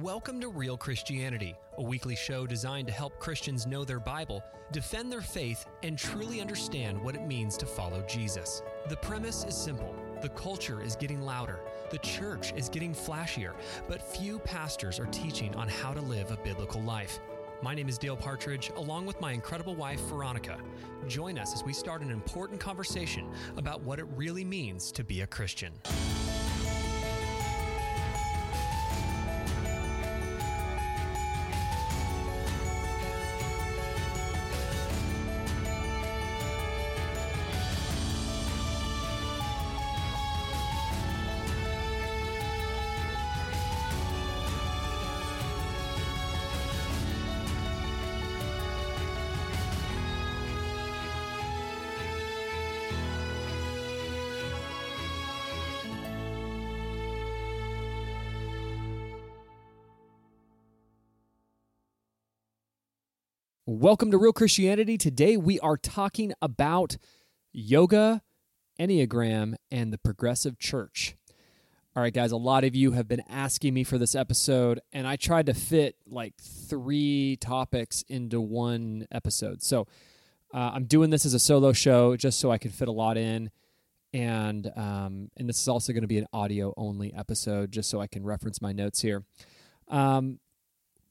Welcome to Real Christianity, a weekly show designed to help Christians know their Bible, defend their faith, and truly understand what it means to follow Jesus. The premise is simple the culture is getting louder, the church is getting flashier, but few pastors are teaching on how to live a biblical life. My name is Dale Partridge, along with my incredible wife, Veronica. Join us as we start an important conversation about what it really means to be a Christian. Welcome to Real Christianity. Today we are talking about yoga, Enneagram, and the progressive church. All right, guys, a lot of you have been asking me for this episode, and I tried to fit like three topics into one episode. So uh, I'm doing this as a solo show just so I can fit a lot in. And um, and this is also going to be an audio only episode, just so I can reference my notes here. Um,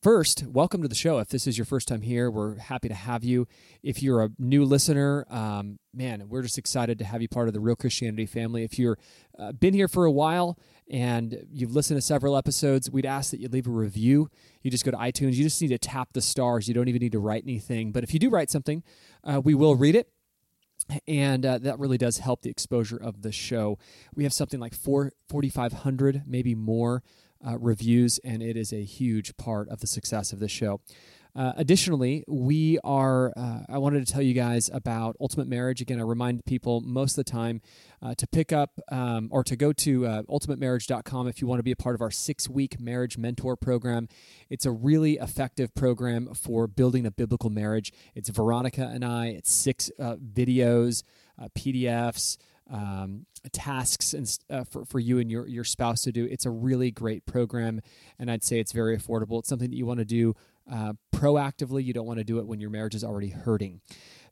First, welcome to the show. If this is your first time here, we're happy to have you. If you're a new listener, um, man, we're just excited to have you part of the Real Christianity family. If you've uh, been here for a while and you've listened to several episodes, we'd ask that you leave a review. You just go to iTunes. You just need to tap the stars. You don't even need to write anything. But if you do write something, uh, we will read it and uh, that really does help the exposure of the show. We have something like 4 4500 maybe more uh, reviews, and it is a huge part of the success of this show. Uh, additionally, we are, uh, I wanted to tell you guys about Ultimate Marriage. Again, I remind people most of the time uh, to pick up um, or to go to uh, ultimatemarriage.com if you want to be a part of our six week marriage mentor program. It's a really effective program for building a biblical marriage. It's Veronica and I, it's six uh, videos, uh, PDFs um, tasks and uh, for, for you and your, your spouse to do. It's a really great program, and I'd say it's very affordable. It's something that you want to do uh, proactively. You don't want to do it when your marriage is already hurting.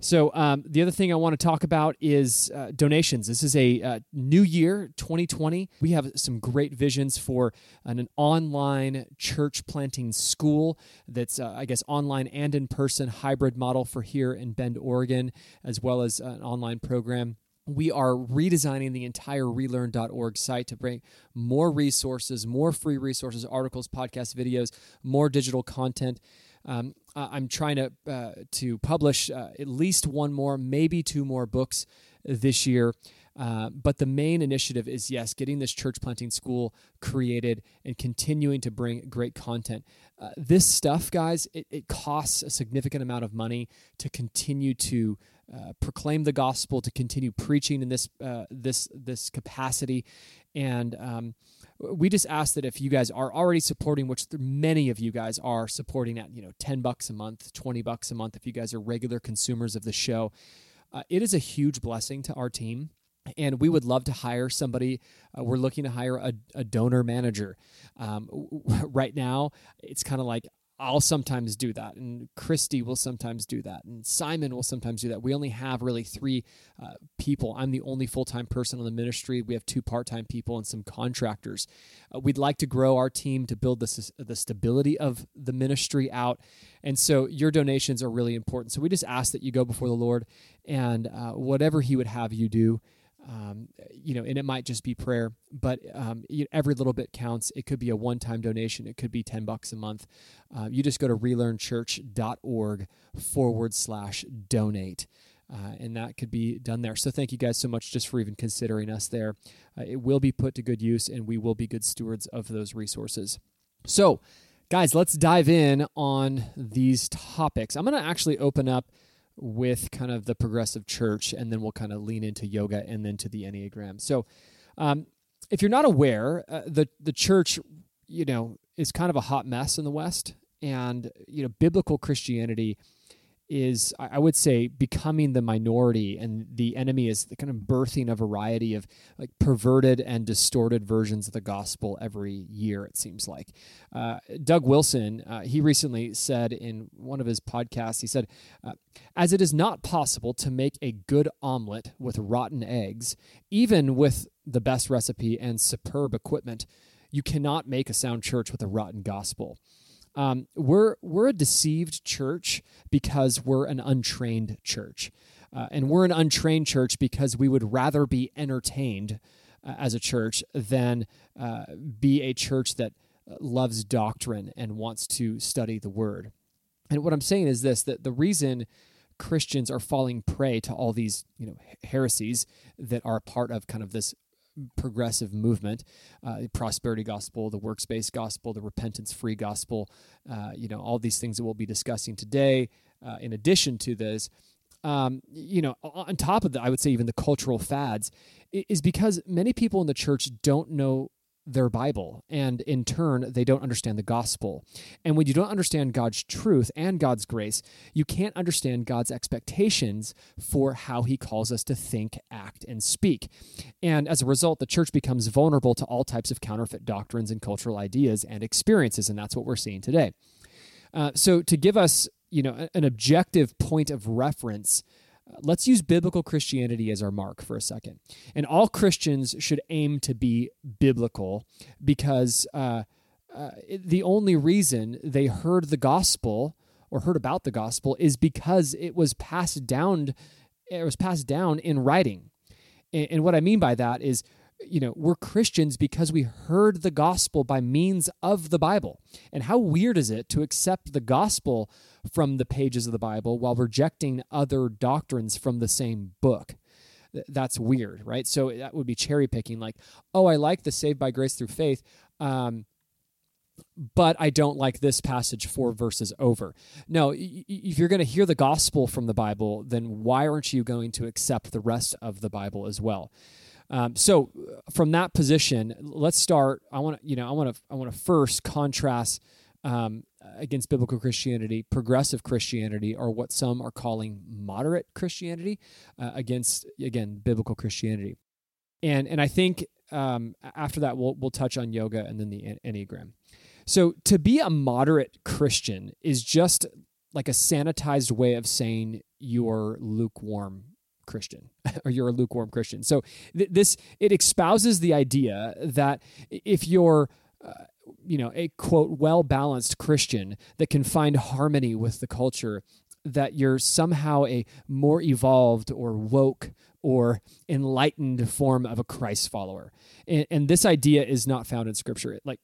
So, um, the other thing I want to talk about is uh, donations. This is a uh, new year, 2020. We have some great visions for an, an online church planting school that's, uh, I guess, online and in person hybrid model for here in Bend, Oregon, as well as an online program we are redesigning the entire relearn.org site to bring more resources, more free resources, articles, podcasts, videos, more digital content. Um, I'm trying to uh, to publish uh, at least one more, maybe two more books this year. Uh, but the main initiative is yes, getting this church planting school created and continuing to bring great content. Uh, this stuff, guys, it, it, costs a significant amount of money to continue to uh, proclaim the gospel, to continue preaching in this uh, this this capacity, and um, we just ask that if you guys are already supporting, which many of you guys are supporting at you know ten bucks a month, twenty bucks a month, if you guys are regular consumers of the show. Uh, it is a huge blessing to our team and we would love to hire somebody. Uh, we're looking to hire a, a donor manager. Um, right now, it's kind of like I'll sometimes do that, and Christy will sometimes do that, and Simon will sometimes do that. We only have really three uh, people. I'm the only full time person on the ministry. We have two part time people and some contractors. Uh, we'd like to grow our team to build the, the stability of the ministry out. And so your donations are really important. So we just ask that you go before the Lord and uh, whatever He would have you do um, you know, and it might just be prayer, but um, you know, every little bit counts. It could be a one-time donation. It could be ten bucks a month. Uh, you just go to relearnchurch.org forward slash donate. Uh, and that could be done there. So thank you guys so much just for even considering us there. Uh, it will be put to good use, and we will be good stewards of those resources. So, guys, let's dive in on these topics. I'm going to actually open up with kind of the progressive church, and then we'll kind of lean into yoga and then to the Enneagram. So, um, if you're not aware, uh, the the church, you know, is kind of a hot mess in the West, and you know, biblical Christianity is I would say becoming the minority, and the enemy is the kind of birthing a variety of like perverted and distorted versions of the gospel every year. It seems like uh, Doug Wilson uh, he recently said in one of his podcasts he said, uh, "As it is not possible to make a good omelet with rotten eggs, even with the best recipe and superb equipment, you cannot make a sound church with a rotten gospel." Um, we're we're a deceived church because we're an untrained church, uh, and we're an untrained church because we would rather be entertained uh, as a church than uh, be a church that loves doctrine and wants to study the Word. And what I'm saying is this: that the reason Christians are falling prey to all these you know heresies that are part of kind of this progressive movement, uh, the prosperity gospel, the works based gospel, the repentance free gospel, uh, you know, all these things that we'll be discussing today. Uh, in addition to this, um, you know, on top of that, I would say even the cultural fads is because many people in the church don't know their Bible, and in turn, they don't understand the gospel. And when you don't understand God's truth and God's grace, you can't understand God's expectations for how He calls us to think, act, and speak. And as a result, the church becomes vulnerable to all types of counterfeit doctrines and cultural ideas and experiences, and that's what we're seeing today. Uh, so, to give us, you know, an objective point of reference let's use biblical Christianity as our mark for a second. And all Christians should aim to be biblical because uh, uh, the only reason they heard the gospel or heard about the gospel is because it was passed down. It was passed down in writing. And, and what I mean by that is you know, we're Christians because we heard the gospel by means of the Bible. And how weird is it to accept the gospel from the pages of the Bible while rejecting other doctrines from the same book? That's weird, right? So that would be cherry picking, like, oh, I like the saved by grace through faith. Um, but I don't like this passage four verses over. No, if you're going to hear the gospel from the Bible, then why aren't you going to accept the rest of the Bible as well? Um, so from that position, let's start. I want to, you know, I want to, I want to first contrast um, against biblical Christianity, progressive Christianity, or what some are calling moderate Christianity, uh, against again biblical Christianity. And and I think um, after that we'll we'll touch on yoga and then the enneagram. So to be a moderate Christian is just like a sanitized way of saying you're lukewarm Christian or you're a lukewarm Christian. So th- this it espouses the idea that if you're uh, you know a quote well balanced Christian that can find harmony with the culture that you're somehow a more evolved or woke or enlightened form of a Christ follower. And, and this idea is not found in scripture. Like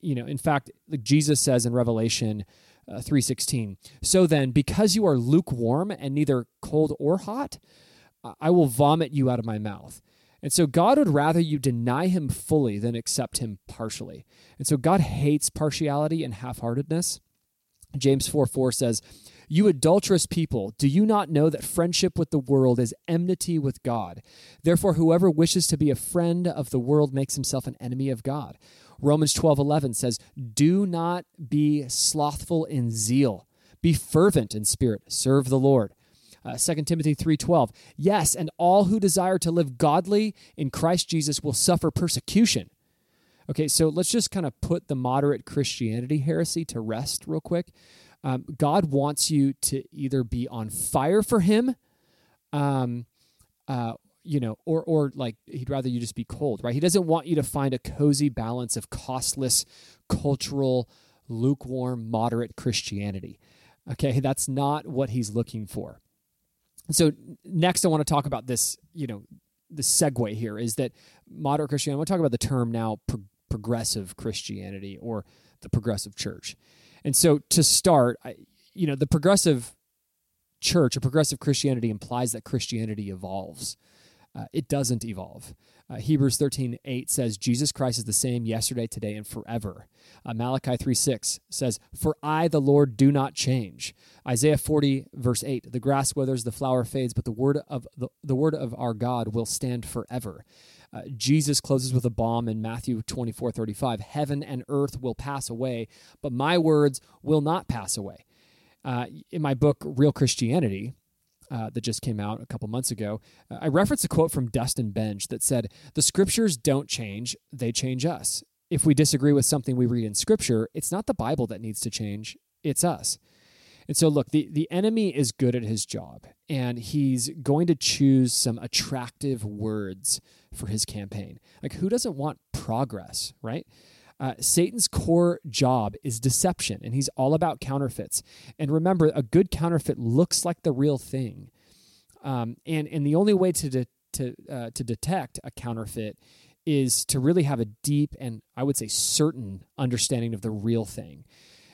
you know, in fact, like Jesus says in Revelation uh, 3:16, "So then, because you are lukewarm and neither cold or hot, I will vomit you out of my mouth. And so God would rather you deny him fully than accept him partially. And so God hates partiality and half heartedness. James 4 4 says, You adulterous people, do you not know that friendship with the world is enmity with God? Therefore, whoever wishes to be a friend of the world makes himself an enemy of God. Romans 12 11 says, Do not be slothful in zeal, be fervent in spirit, serve the Lord. Uh, 2 Timothy 3:12. Yes, and all who desire to live godly in Christ Jesus will suffer persecution. Okay, so let's just kind of put the moderate Christianity heresy to rest real quick. Um, God wants you to either be on fire for Him, um, uh, you know, or or like He'd rather you just be cold, right? He doesn't want you to find a cozy balance of costless, cultural, lukewarm, moderate Christianity. Okay, that's not what He's looking for so next i want to talk about this you know the segue here is that moderate christianity i want to talk about the term now pro- progressive christianity or the progressive church and so to start I, you know the progressive church or progressive christianity implies that christianity evolves uh, it doesn't evolve. Uh, Hebrews 13, 8 says, Jesus Christ is the same yesterday, today, and forever. Uh, Malachi 3, 6 says, For I, the Lord, do not change. Isaiah 40, verse 8, The grass withers, the flower fades, but the word of, the, the word of our God will stand forever. Uh, Jesus closes with a bomb in Matthew 24, 35, Heaven and earth will pass away, but my words will not pass away. Uh, in my book, Real Christianity, uh, that just came out a couple months ago, uh, I referenced a quote from Dustin Benge that said, The scriptures don't change, they change us. If we disagree with something we read in scripture, it's not the Bible that needs to change, it's us. And so, look, the, the enemy is good at his job, and he's going to choose some attractive words for his campaign. Like, who doesn't want progress, right? Uh, Satan's core job is deception, and he's all about counterfeits. And remember, a good counterfeit looks like the real thing. Um, and and the only way to de- to uh, to detect a counterfeit is to really have a deep and I would say certain understanding of the real thing.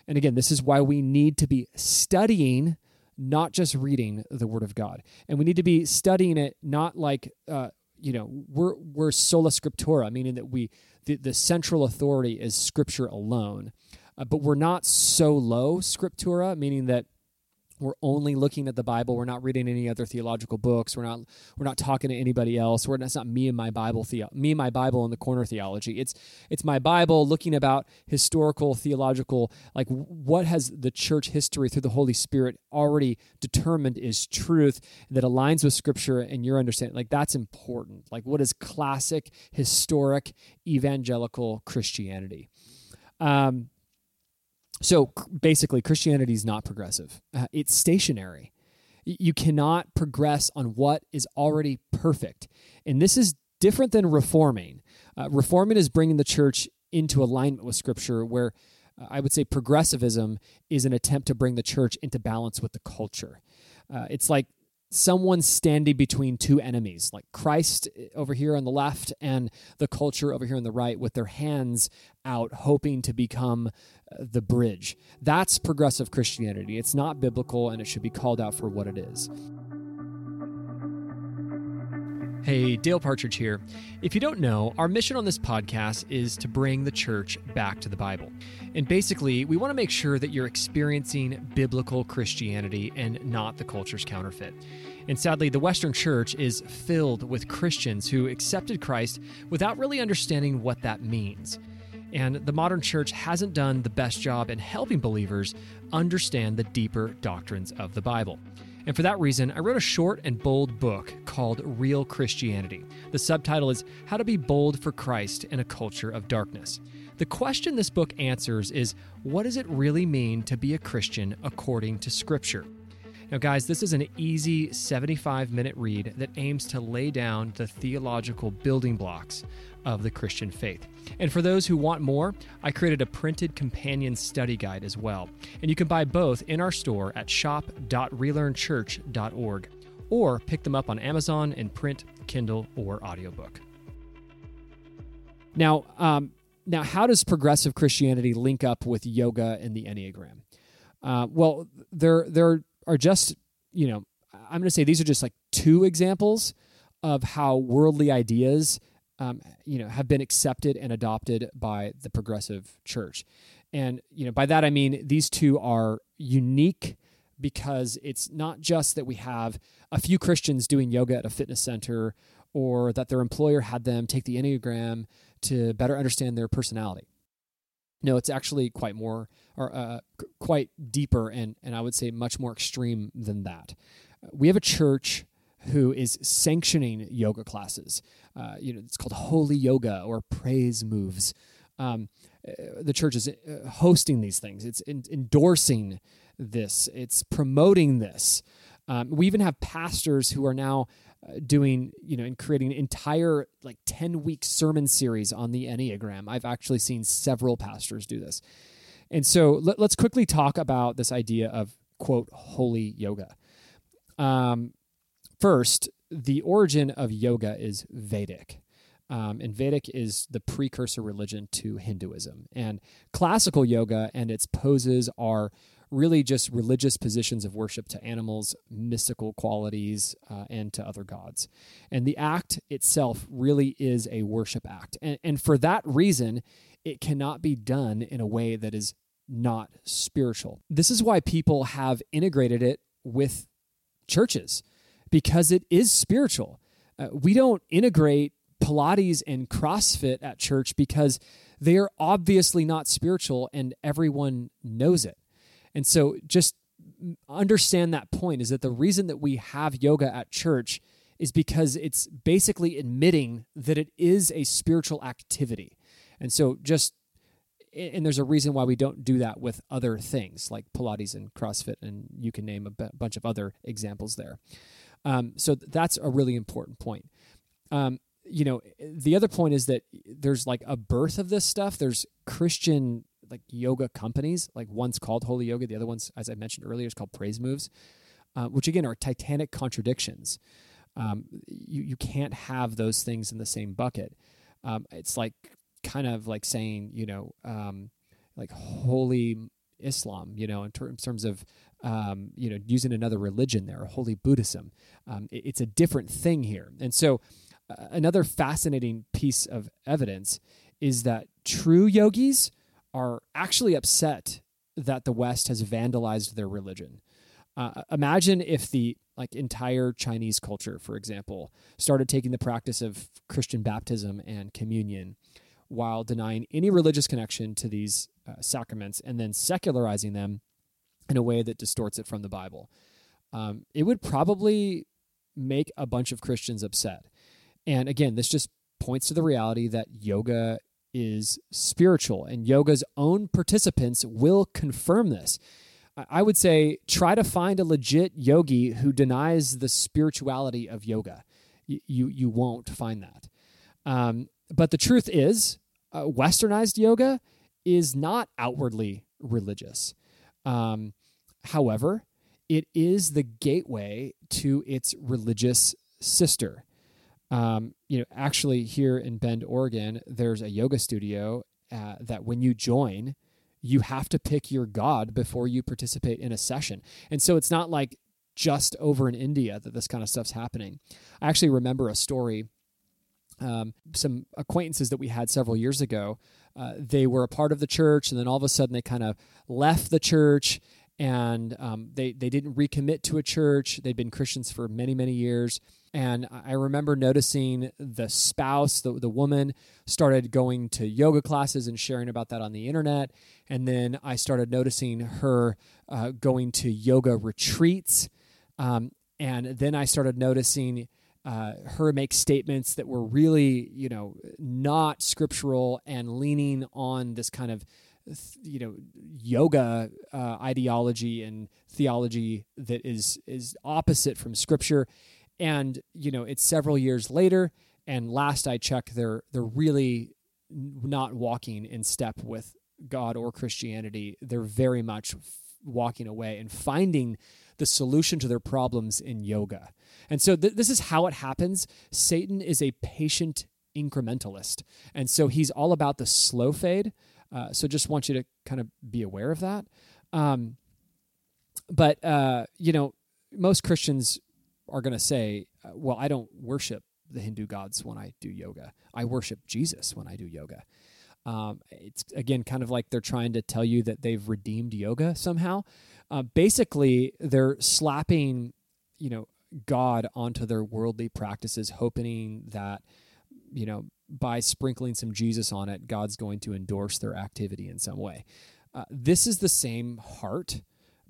And again, this is why we need to be studying, not just reading the Word of God, and we need to be studying it not like uh, you know we're we're sola scriptura, meaning that we the, the central authority is Scripture alone. Uh, but we're not solo scriptura, meaning that we're only looking at the Bible. We're not reading any other theological books. We're not we're not talking to anybody else. We're it's not me and my Bible the, me and my Bible in the corner theology. It's it's my Bible looking about historical theological like what has the church history through the Holy Spirit already determined is truth that aligns with Scripture and your understanding. Like that's important. Like what is classic historic evangelical Christianity. Um, so basically, Christianity is not progressive, uh, it's stationary. You cannot progress on what is already perfect. And this is different than reforming. Uh, reforming is bringing the church into alignment with Scripture, where uh, I would say progressivism is an attempt to bring the church into balance with the culture. Uh, it's like someone standing between two enemies, like Christ over here on the left and the culture over here on the right, with their hands out, hoping to become uh, the bridge. That's progressive Christianity. It's not biblical and it should be called out for what it is. Hey, Dale Partridge here. If you don't know, our mission on this podcast is to bring the church back to the Bible. And basically, we want to make sure that you're experiencing biblical Christianity and not the culture's counterfeit. And sadly, the Western church is filled with Christians who accepted Christ without really understanding what that means. And the modern church hasn't done the best job in helping believers understand the deeper doctrines of the Bible. And for that reason, I wrote a short and bold book called Real Christianity. The subtitle is How to Be Bold for Christ in a Culture of Darkness. The question this book answers is what does it really mean to be a Christian according to Scripture? Now, guys, this is an easy 75 minute read that aims to lay down the theological building blocks of the Christian faith. And for those who want more, I created a printed companion study guide as well. And you can buy both in our store at shop.relearnchurch.org or pick them up on Amazon in print, Kindle, or audiobook. Now, um, now, how does progressive Christianity link up with yoga and the Enneagram? Uh, well, there there are just you know I'm going to say these are just like two examples of how worldly ideas um, you know have been accepted and adopted by the progressive church, and you know by that I mean these two are unique because it's not just that we have a few Christians doing yoga at a fitness center or that their employer had them take the Enneagram to better understand their personality. No, it's actually quite more or uh, quite deeper and and I would say much more extreme than that. We have a church who is sanctioning yoga classes. Uh, you know, it's called holy yoga or praise moves. Um, uh, the church is uh, hosting these things. It's in, endorsing this. It's promoting this. Um, we even have pastors who are now doing, you know, and creating an entire like 10 week sermon series on the Enneagram. I've actually seen several pastors do this. And so let, us quickly talk about this idea of, quote, holy yoga. Um, first, the origin of yoga is Vedic. Um, and Vedic is the precursor religion to Hinduism. And classical yoga and its poses are really just religious positions of worship to animals, mystical qualities, uh, and to other gods. And the act itself really is a worship act. And, and for that reason, it cannot be done in a way that is not spiritual. This is why people have integrated it with churches because it is spiritual. Uh, we don't integrate Pilates and CrossFit at church because they are obviously not spiritual and everyone knows it. And so just understand that point is that the reason that we have yoga at church is because it's basically admitting that it is a spiritual activity. And so just and there's a reason why we don't do that with other things like Pilates and CrossFit, and you can name a b- bunch of other examples there. Um, so that's a really important point. Um, you know, the other point is that there's like a birth of this stuff. There's Christian like yoga companies, like one's called Holy Yoga, the other one's, as I mentioned earlier, is called Praise Moves, uh, which again are titanic contradictions. Um, you you can't have those things in the same bucket. Um, it's like kind of like saying, you know, um, like holy Islam, you know, in, ter- in terms of, um, you know, using another religion there, holy Buddhism. Um, it, it's a different thing here. And so, uh, another fascinating piece of evidence is that true yogis are actually upset that the West has vandalized their religion. Uh, imagine if the like entire Chinese culture, for example, started taking the practice of Christian baptism and communion while denying any religious connection to these uh, sacraments and then secularizing them in a way that distorts it from the Bible. Um, it would probably make a bunch of Christians upset. And again, this just points to the reality that yoga is spiritual, and yoga's own participants will confirm this. I would say try to find a legit yogi who denies the spirituality of yoga. You you, won't find that. Um, but the truth is, uh, westernized yoga is not outwardly religious. Um, however, it is the gateway to its religious sister. Um, you know, actually, here in Bend, Oregon, there's a yoga studio uh, that when you join, you have to pick your god before you participate in a session. And so it's not like just over in India that this kind of stuff's happening. I actually remember a story. Um, some acquaintances that we had several years ago, uh, they were a part of the church, and then all of a sudden they kind of left the church and um, they they didn't recommit to a church. They'd been Christians for many many years, and I remember noticing the spouse, the the woman, started going to yoga classes and sharing about that on the internet, and then I started noticing her uh, going to yoga retreats, um, and then I started noticing. Uh, her make statements that were really, you know, not scriptural and leaning on this kind of you know yoga uh, ideology and theology that is is opposite from scripture. And you know it's several years later and last i checked they're they're really not walking in step with god or christianity. They're very much walking away and finding the solution to their problems in yoga. And so th- this is how it happens. Satan is a patient incrementalist. And so he's all about the slow fade uh, so just want you to kind of be aware of that. Um, but uh, you know, most Christians are going to say, uh, "Well, I don't worship the Hindu gods when I do yoga. I worship Jesus when I do yoga." Um, it's again kind of like they're trying to tell you that they've redeemed yoga somehow. Uh, basically, they're slapping, you know, God onto their worldly practices, hoping that, you know, by sprinkling some Jesus on it, God's going to endorse their activity in some way. Uh, this is the same heart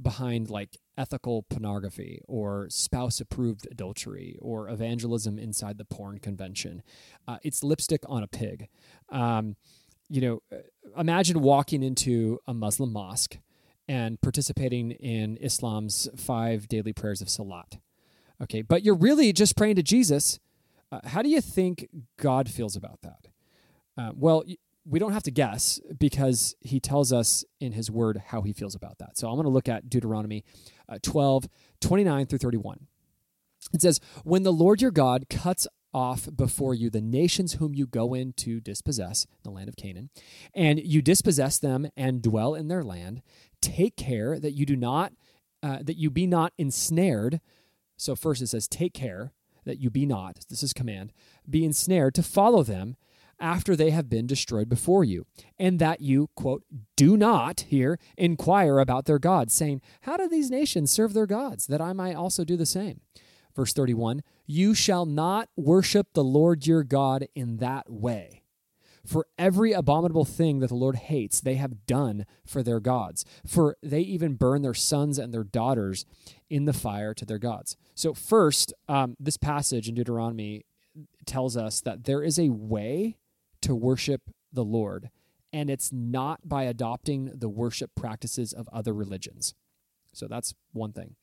behind like ethical pornography or spouse approved adultery or evangelism inside the porn convention. Uh, it's lipstick on a pig. Um, you know, uh, imagine walking into a Muslim mosque and participating in Islam's five daily prayers of salat. Okay, but you're really just praying to Jesus uh, how do you think God feels about that? Uh, well, we don't have to guess because he tells us in his word how he feels about that. So I'm going to look at Deuteronomy uh, 12, 29 through 31. It says, When the Lord your God cuts off before you the nations whom you go in to dispossess, the land of Canaan, and you dispossess them and dwell in their land, take care that you do not, uh, that you be not ensnared. So first it says, Take care that you be not, this is command, be ensnared to follow them after they have been destroyed before you, and that you, quote, do not, here, inquire about their gods, saying, How do these nations serve their gods, that I might also do the same? Verse 31 You shall not worship the Lord your God in that way. For every abominable thing that the Lord hates, they have done for their gods. For they even burn their sons and their daughters in the fire to their gods. So, first, um, this passage in Deuteronomy tells us that there is a way to worship the Lord, and it's not by adopting the worship practices of other religions. So, that's one thing.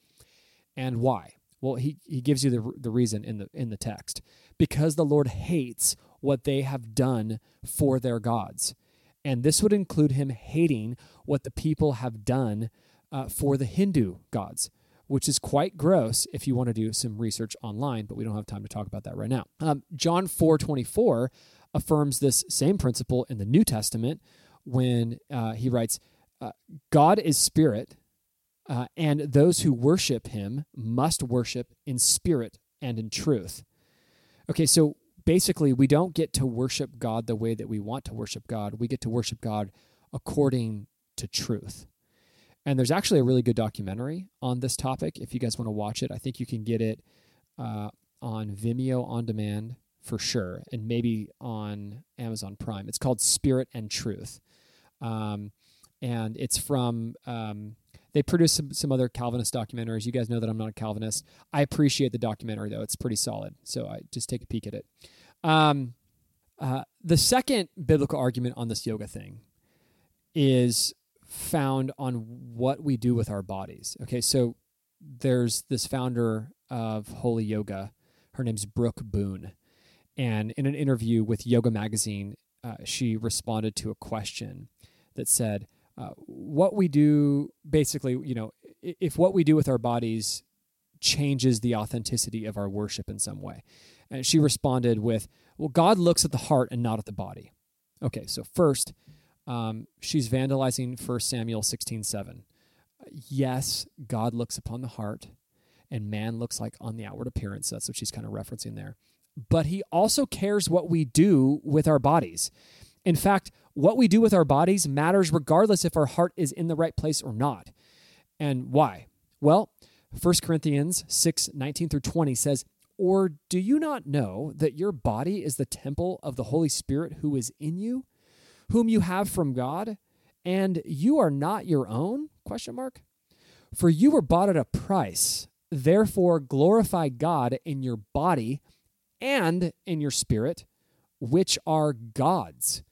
And why? Well, he, he gives you the, the reason in the in the text. Because the Lord hates what they have done for their gods. And this would include him hating what the people have done uh, for the Hindu gods, which is quite gross if you want to do some research online, but we don't have time to talk about that right now. Um, John 4 24 affirms this same principle in the New Testament when uh, he writes, uh, God is spirit, uh, and those who worship him must worship in spirit and in truth. Okay, so basically, we don't get to worship God the way that we want to worship God. We get to worship God according to truth. And there's actually a really good documentary on this topic. If you guys want to watch it, I think you can get it uh, on Vimeo on demand for sure, and maybe on Amazon Prime. It's called Spirit and Truth. Um, and it's from um, they produce some, some other Calvinist documentaries. You guys know that I'm not a Calvinist. I appreciate the documentary though; it's pretty solid. So I just take a peek at it. Um, uh, the second biblical argument on this yoga thing is found on what we do with our bodies. Okay, so there's this founder of Holy Yoga. Her name's Brooke Boone, and in an interview with Yoga Magazine, uh, she responded to a question that said uh, what we do basically, you know, if what we do with our bodies changes the authenticity of our worship in some way. And she responded with, Well, God looks at the heart and not at the body. Okay, so first, um, she's vandalizing 1 Samuel 16 7. Yes, God looks upon the heart, and man looks like on the outward appearance. That's what she's kind of referencing there. But he also cares what we do with our bodies. In fact, what we do with our bodies matters regardless if our heart is in the right place or not. And why? Well, 1 Corinthians 6 19 through 20 says, Or do you not know that your body is the temple of the Holy Spirit who is in you, whom you have from God, and you are not your own? Question mark. For you were bought at a price. Therefore, glorify God in your body and in your spirit, which are God's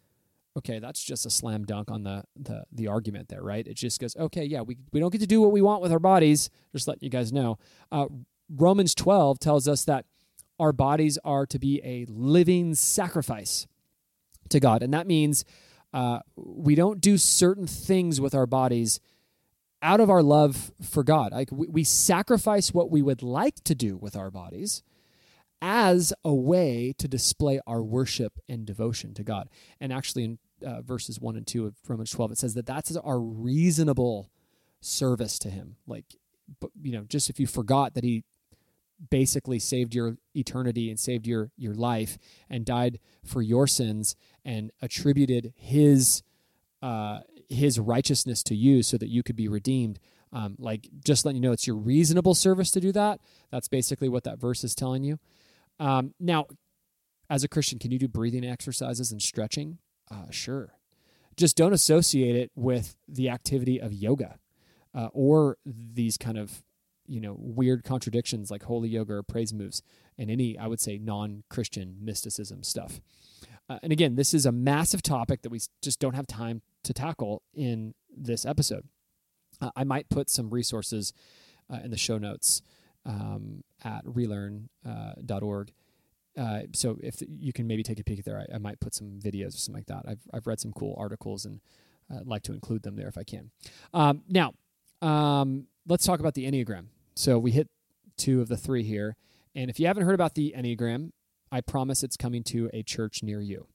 okay, that's just a slam dunk on the the the argument there, right? It just goes, okay, yeah, we we don't get to do what we want with our bodies. Just letting you guys know. Uh, Romans twelve tells us that our bodies are to be a living sacrifice to God, and that means uh, we don't do certain things with our bodies out of our love for God. Like we, we sacrifice what we would like to do with our bodies as a way to display our worship and devotion to God. And actually, in uh, verses 1 and 2 of Romans 12, it says that that's our reasonable service to Him. Like, you know, just if you forgot that He basically saved your eternity and saved your your life and died for your sins and attributed his uh his righteousness to you so that you could be redeemed. Um like just letting you know it's your reasonable service to do that. That's basically what that verse is telling you. Um now as a christian can you do breathing exercises and stretching? Uh, sure. Just don't associate it with the activity of yoga uh, or these kind of you know weird contradictions like holy yoga or praise moves and any I would say non-Christian mysticism stuff. Uh, and again, this is a massive topic that we just don't have time to tackle in this episode. Uh, I might put some resources uh, in the show notes um, at relearn.org uh, so if you can maybe take a peek there, I, I, might put some videos or something like that. I've I've read some cool articles and uh, like to include them there if I can. Um, now, um, let's talk about the Enneagram. So we hit two of the three here, and if you haven't heard about the Enneagram, I promise it's coming to a church near you.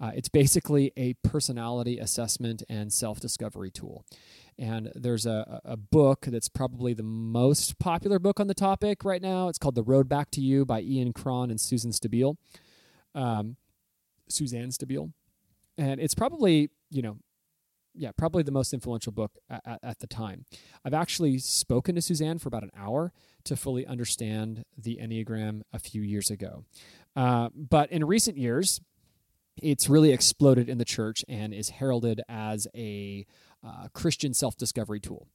Uh, it's basically a personality assessment and self discovery tool. And there's a, a book that's probably the most popular book on the topic right now. It's called The Road Back to You by Ian Cron and Susan Stabile. Um, Suzanne Stabile. And it's probably, you know, yeah, probably the most influential book at, at, the time. I've actually spoken to Suzanne for about an hour to fully understand the Enneagram a few years ago. Uh, but in recent years, it's really exploded in the church and is heralded as a uh, Christian self discovery tool.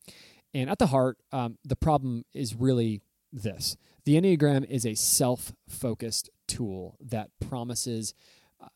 And at the heart, um, the problem is really this the Enneagram is a self focused tool that promises uh,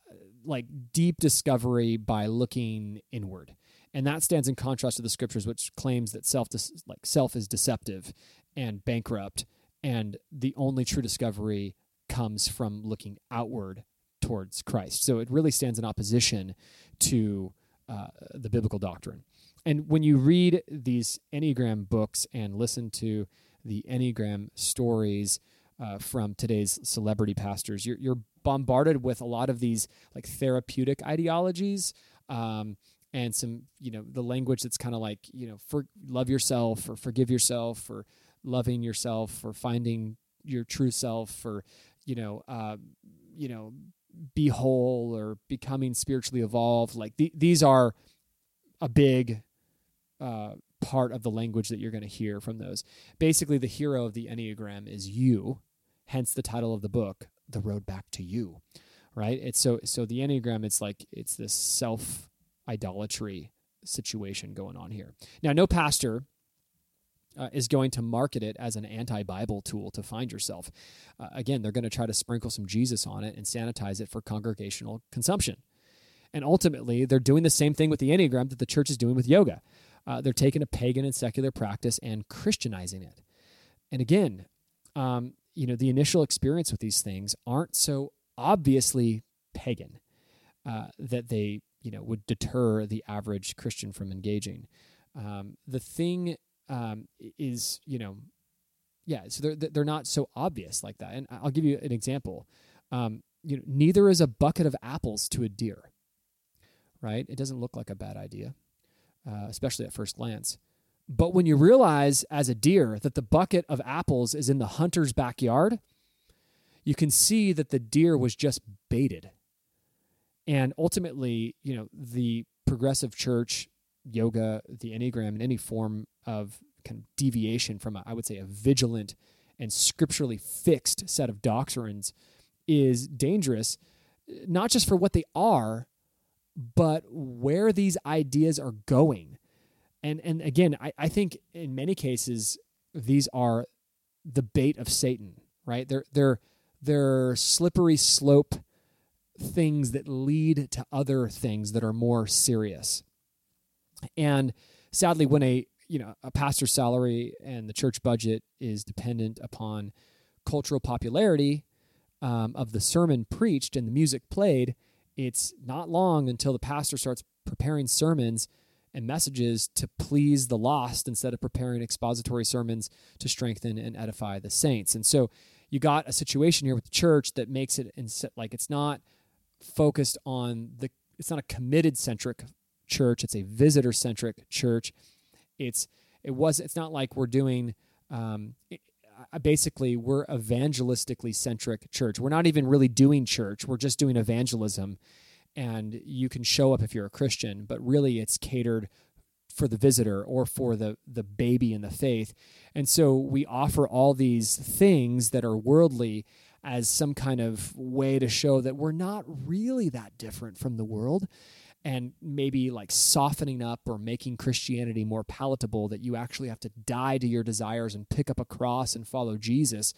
like deep discovery by looking inward. And that stands in contrast to the scriptures, which claims that self like self is deceptive and bankrupt, and the only true discovery comes from looking outward towards Christ. So it really stands in opposition to uh, the biblical doctrine. And when you read these Enneagram books and listen to the Enneagram stories uh, from today's celebrity pastors, you're, you're, bombarded with a lot of these like therapeutic ideologies. Um, and some, you know, the language that's kind of like, you know, for love yourself or forgive yourself or loving yourself or finding your true self or, you know, uh, you know, be whole or becoming spiritually evolved. Like th- these are a big uh, part of the language that you're going to hear from those. Basically, the hero of the Enneagram is you, hence the title of the book, The Road Back to You. Right? It's so so the Enneagram it's like it's this self idolatry situation going on here. Now, no pastor uh, is going to market it as an anti Bible tool to find yourself. Uh, again, they're going to try to sprinkle some Jesus on it and sanitize it for congregational consumption. And ultimately, they're doing the same thing with the Enneagram that the church is doing with yoga. Uh, they're taking a pagan and secular practice and Christianizing it. And again, um, you know, the initial experience with these things aren't so obviously pagan uh, that they, you know, would deter the average Christian from engaging. Um, the thing um, is you know yeah so they're they're not so obvious like that. And i'll give you an example. Um, you know neither is a bucket of apples to a deer right? It doesn't look like a bad idea uh, especially at first glance. But when you realize as a deer that the bucket of apples is in the hunter's backyard you can see that the deer was just baited and ultimately you know the progressive church yoga, the Enneagram, and any form of kind of deviation from, a, I would say, a vigilant and scripturally fixed set of doctrines is dangerous, not just for what they are, but where these ideas are going. And and again, I, I think in many cases these are the bait of Satan, right? They're they're they're slippery slope things that lead to other things that are more serious. And sadly, when a you know a pastor's salary and the church budget is dependent upon cultural popularity um, of the sermon preached and the music played, it's not long until the pastor starts preparing sermons and messages to please the lost instead of preparing expository sermons to strengthen and edify the saints. And so you got a situation here with the church that makes it like it's not focused on the it's not a committed centric church. It's a visitor centric church. It's it was it's not like we're doing um, it, basically we're evangelistically centric church. We're not even really doing church. We're just doing evangelism, and you can show up if you're a Christian, but really it's catered for the visitor or for the the baby in the faith. And so we offer all these things that are worldly as some kind of way to show that we're not really that different from the world and maybe like softening up or making Christianity more palatable that you actually have to die to your desires and pick up a cross and follow Jesus.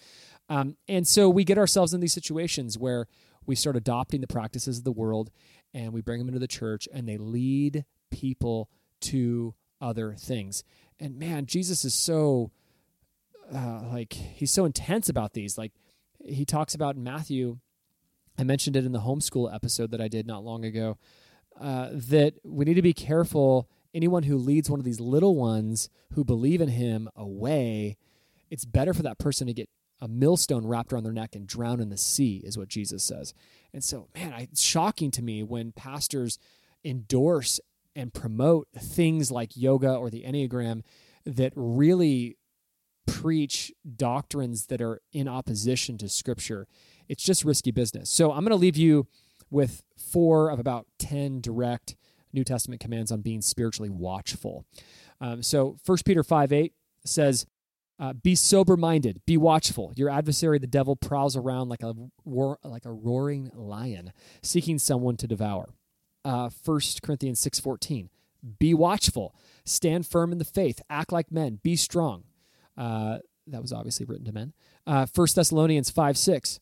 Um, and so we get ourselves in these situations where we start adopting the practices of the world and we bring them into the church and they lead people to other things. And man, Jesus is so uh, like he's so intense about these. Like he talks about in Matthew. I mentioned it in the homeschool episode that I did not long ago uh, that we need to be careful. Anyone who leads one of these little ones who believe in him away, it's better for that person to get a millstone wrapped around their neck and drown in the sea, is what Jesus says. And so, man, it's shocking to me when pastors endorse and promote things like yoga or the Enneagram that really preach doctrines that are in opposition to Scripture. It's just risky business. So I'm going to leave you with four of about 10 direct New Testament commands on being spiritually watchful. Um, so 1 Peter 5 8 says, Uh, be sober minded. Be watchful. Your adversary, the devil, prowls around like a like a roaring lion, seeking someone to devour. Uh, 1 Corinthians six fourteen. Be watchful. Stand firm in the faith. Act like men. Be strong. Uh, that was obviously written to men. Uh, 1 Thessalonians 5 6.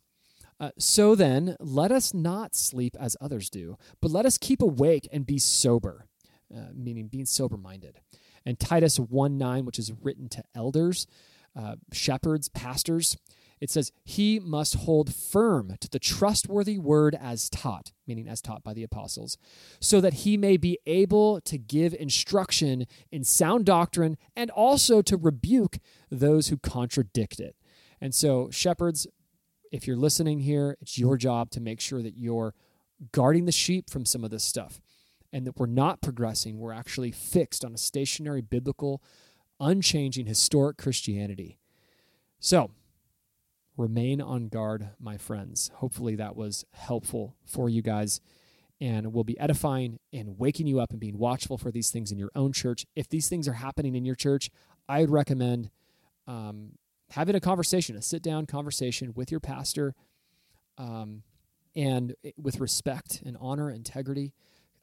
Uh, so then, let us not sleep as others do, but let us keep awake and be sober, uh, meaning being sober minded. And Titus 1 9, which is written to elders, uh, shepherds, pastors, it says, He must hold firm to the trustworthy word as taught, meaning as taught by the apostles, so that he may be able to give instruction in sound doctrine and also to rebuke those who contradict it. And so, shepherds, if you're listening here, it's your job to make sure that you're guarding the sheep from some of this stuff and that we're not progressing. We're actually fixed on a stationary, biblical, unchanging, historic Christianity. So, remain on guard, my friends. Hopefully, that was helpful for you guys and will be edifying and waking you up and being watchful for these things in your own church. If these things are happening in your church, I would recommend um, having a conversation, a sit down conversation with your pastor, um, and with respect and honor, integrity,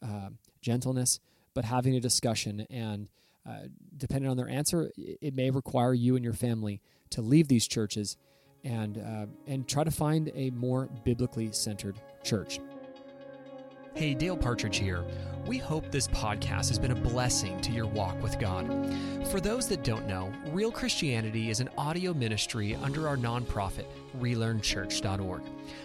uh, gentleness, but having a discussion. And uh, depending on their answer, it may require you and your family to leave these churches and uh, and try to find a more biblically centered church. Hey, Dale Partridge here. We hope this podcast has been a blessing to your walk with God. For those that don't know, Real Christianity is an audio ministry under our nonprofit, relearnchurch.org.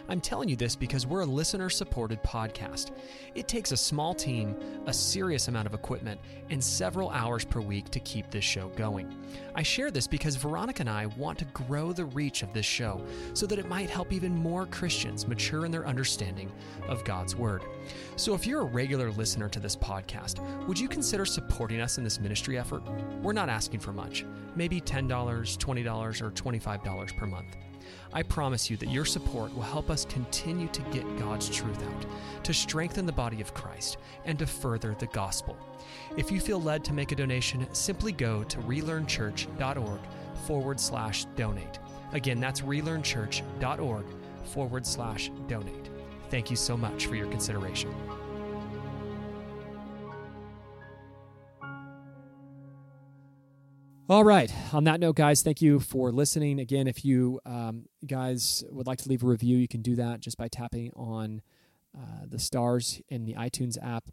I'm telling you this because we're a listener supported podcast. It takes a small team, a serious amount of equipment, and several hours per week to keep this show going. I share this because Veronica and I want to grow the reach of this show so that it might help even more Christians mature in their understanding of God's Word. So if you're a regular listener to this podcast, would you consider supporting us in this ministry effort? We're not asking for much, maybe $10, $20, or $25 per month. I promise you that your support will help us continue to get God's truth out, to strengthen the body of Christ, and to further the gospel. If you feel led to make a donation, simply go to relearnchurch.org forward slash donate. Again, that's relearnchurch.org forward slash donate. Thank you so much for your consideration. All right. On that note, guys, thank you for listening. Again, if you um, guys would like to leave a review, you can do that just by tapping on uh, the stars in the iTunes app.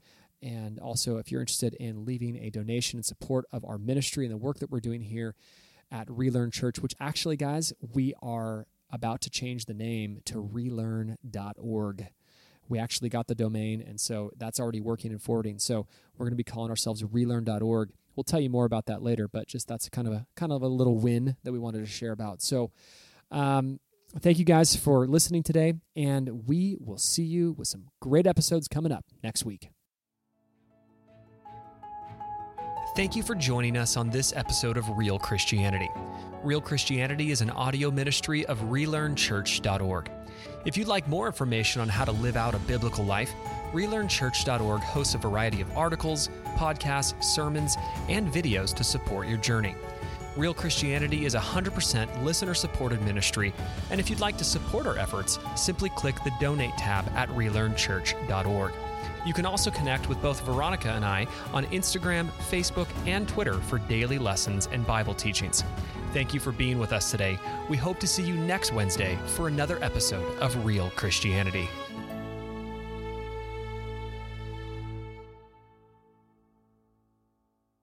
And also, if you're interested in leaving a donation in support of our ministry and the work that we're doing here at Relearn Church, which actually, guys, we are about to change the name to relearn.org. We actually got the domain, and so that's already working and forwarding. So we're going to be calling ourselves relearn.org. We'll tell you more about that later, but just that's kind of a kind of a little win that we wanted to share about. So um, thank you guys for listening today, and we will see you with some great episodes coming up next week. Thank you for joining us on this episode of Real Christianity. Real Christianity is an audio ministry of relearnchurch.org. If you'd like more information on how to live out a biblical life, relearnchurch.org hosts a variety of articles, podcasts, sermons, and videos to support your journey. Real Christianity is a 100% listener supported ministry, and if you'd like to support our efforts, simply click the Donate tab at relearnchurch.org. You can also connect with both Veronica and I on Instagram, Facebook, and Twitter for daily lessons and Bible teachings. Thank you for being with us today. We hope to see you next Wednesday for another episode of Real Christianity.